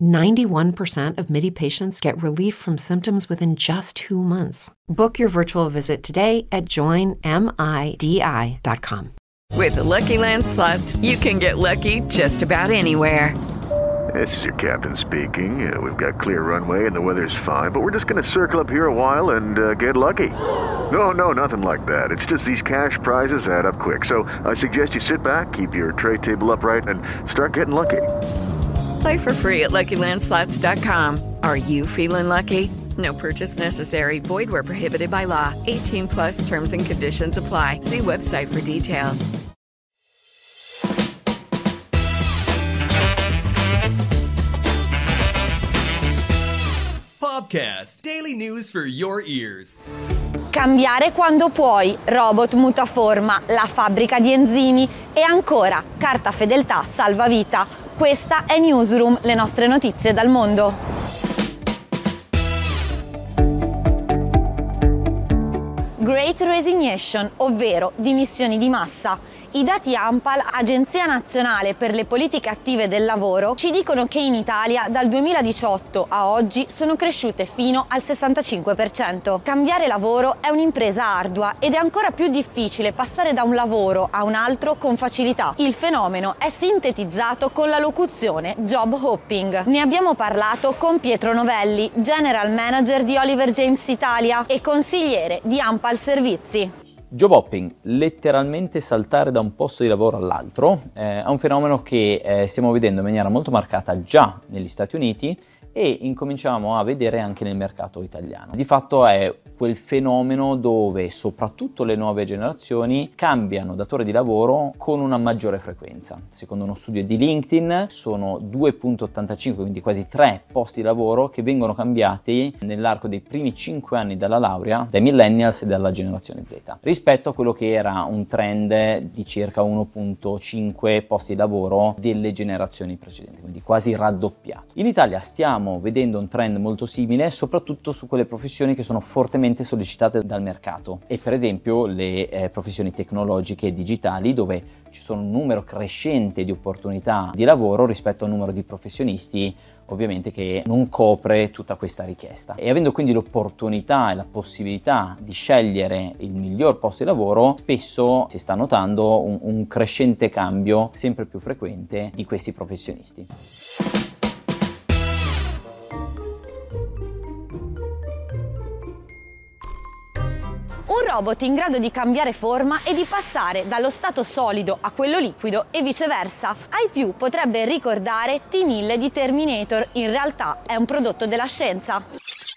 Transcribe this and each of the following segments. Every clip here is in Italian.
91% of MIDI patients get relief from symptoms within just two months. Book your virtual visit today at joinmidi.com. With the Lucky Land slots, you can get lucky just about anywhere. This is your captain speaking. Uh, we've got clear runway and the weather's fine, but we're just going to circle up here a while and uh, get lucky. No, no, nothing like that. It's just these cash prizes add up quick. So I suggest you sit back, keep your tray table upright, and start getting lucky. Play for free at LuckyLandSlots.com. Are you feeling lucky? No purchase necessary. Void where prohibited by law. 18 plus terms and conditions apply. See website for details. Podcast, daily news for your ears. Cambiare quando puoi, robot mutaforma, la fabbrica di enzimi e ancora carta fedeltà salva vita. Questa è Newsroom, le nostre notizie dal mondo. Great Resignation, ovvero dimissioni di massa. I dati AMPAL, Agenzia Nazionale per le Politiche Attive del Lavoro, ci dicono che in Italia dal 2018 a oggi sono cresciute fino al 65%. Cambiare lavoro è un'impresa ardua ed è ancora più difficile passare da un lavoro a un altro con facilità. Il fenomeno è sintetizzato con la locuzione job hopping. Ne abbiamo parlato con Pietro Novelli, General Manager di Oliver James Italia e consigliere di AMPAL Servizi. Job hopping, letteralmente saltare da un posto di lavoro all'altro, eh, è un fenomeno che eh, stiamo vedendo in maniera molto marcata già negli Stati Uniti e incominciamo a vedere anche nel mercato italiano. Di fatto è quel fenomeno dove soprattutto le nuove generazioni cambiano datore di lavoro con una maggiore frequenza. Secondo uno studio di LinkedIn sono 2.85, quindi quasi 3 posti di lavoro che vengono cambiati nell'arco dei primi 5 anni dalla laurea dai millennials e dalla generazione Z, rispetto a quello che era un trend di circa 1.5 posti di lavoro delle generazioni precedenti, quindi quasi raddoppiato. In Italia stiamo vedendo un trend molto simile, soprattutto su quelle professioni che sono fortemente estremamente sollecitate dal mercato e per esempio le eh, professioni tecnologiche e digitali dove ci sono un numero crescente di opportunità di lavoro rispetto a un numero di professionisti ovviamente che non copre tutta questa richiesta e avendo quindi l'opportunità e la possibilità di scegliere il miglior posto di lavoro spesso si sta notando un, un crescente cambio sempre più frequente di questi professionisti. Un robot in grado di cambiare forma e di passare dallo stato solido a quello liquido e viceversa. Ai più potrebbe ricordare T-1000 di Terminator, in realtà è un prodotto della scienza.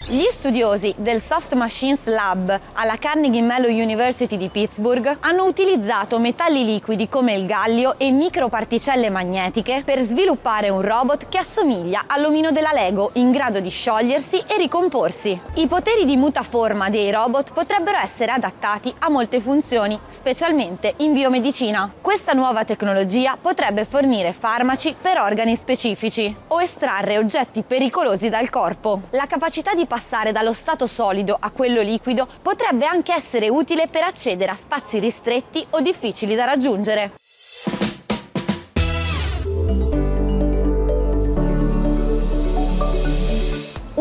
Gli studiosi del Soft Machines Lab alla Carnegie Mellon University di Pittsburgh hanno utilizzato metalli liquidi come il gallio e microparticelle magnetiche per sviluppare un robot che assomiglia all'omino della Lego in grado di sciogliersi e ricomporsi. I poteri di mutaforma dei robot potrebbero essere adattati a molte funzioni, specialmente in biomedicina. Questa nuova tecnologia potrebbe fornire farmaci per organi specifici o estrarre oggetti pericolosi dal corpo. La capacità di passare dallo stato solido a quello liquido potrebbe anche essere utile per accedere a spazi ristretti o difficili da raggiungere.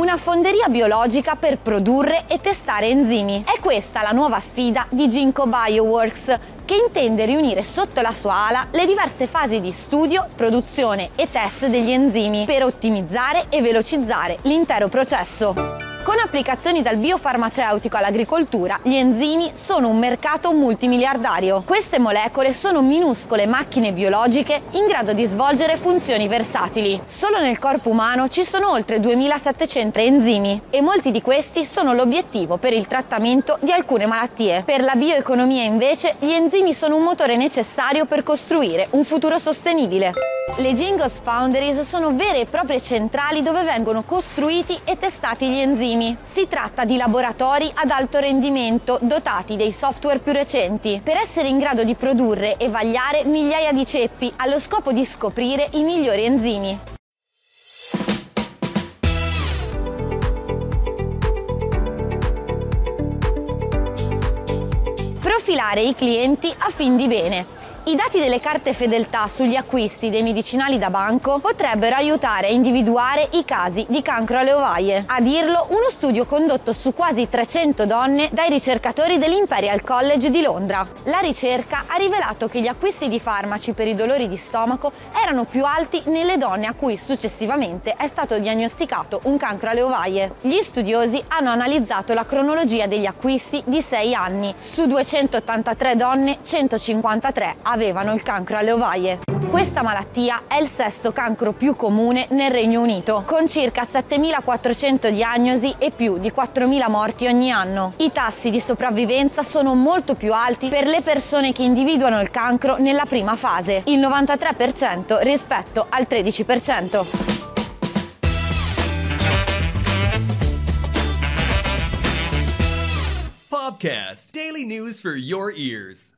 Una fonderia biologica per produrre e testare enzimi. È questa la nuova sfida di Ginkgo Bioworks, che intende riunire sotto la sua ala le diverse fasi di studio, produzione e test degli enzimi per ottimizzare e velocizzare l'intero processo. Con applicazioni dal biofarmaceutico all'agricoltura, gli enzimi sono un mercato multimiliardario. Queste molecole sono minuscole macchine biologiche in grado di svolgere funzioni versatili. Solo nel corpo umano ci sono oltre 2700 enzimi e molti di questi sono l'obiettivo per il trattamento di alcune malattie. Per la bioeconomia invece gli enzimi sono un motore necessario per costruire un futuro sostenibile. Le Jingles Foundries sono vere e proprie centrali dove vengono costruiti e testati gli enzimi enzimi. Si tratta di laboratori ad alto rendimento dotati dei software più recenti per essere in grado di produrre e vagliare migliaia di ceppi allo scopo di scoprire i migliori enzimi. Profilare i clienti a fin di bene. I dati delle carte fedeltà sugli acquisti dei medicinali da banco potrebbero aiutare a individuare i casi di cancro alle ovaie. A dirlo uno studio condotto su quasi 300 donne dai ricercatori dell'Imperial College di Londra. La ricerca ha rivelato che gli acquisti di farmaci per i dolori di stomaco erano più alti nelle donne a cui successivamente è stato diagnosticato un cancro alle ovaie. Gli studiosi hanno analizzato la cronologia degli acquisti di 6 anni. Su 283 donne, 153 avevano avevano il cancro alle ovaie. Questa malattia è il sesto cancro più comune nel Regno Unito, con circa 7.400 diagnosi e più di 4.000 morti ogni anno. I tassi di sopravvivenza sono molto più alti per le persone che individuano il cancro nella prima fase, il 93% rispetto al 13%. Podcast Daily News for your ears.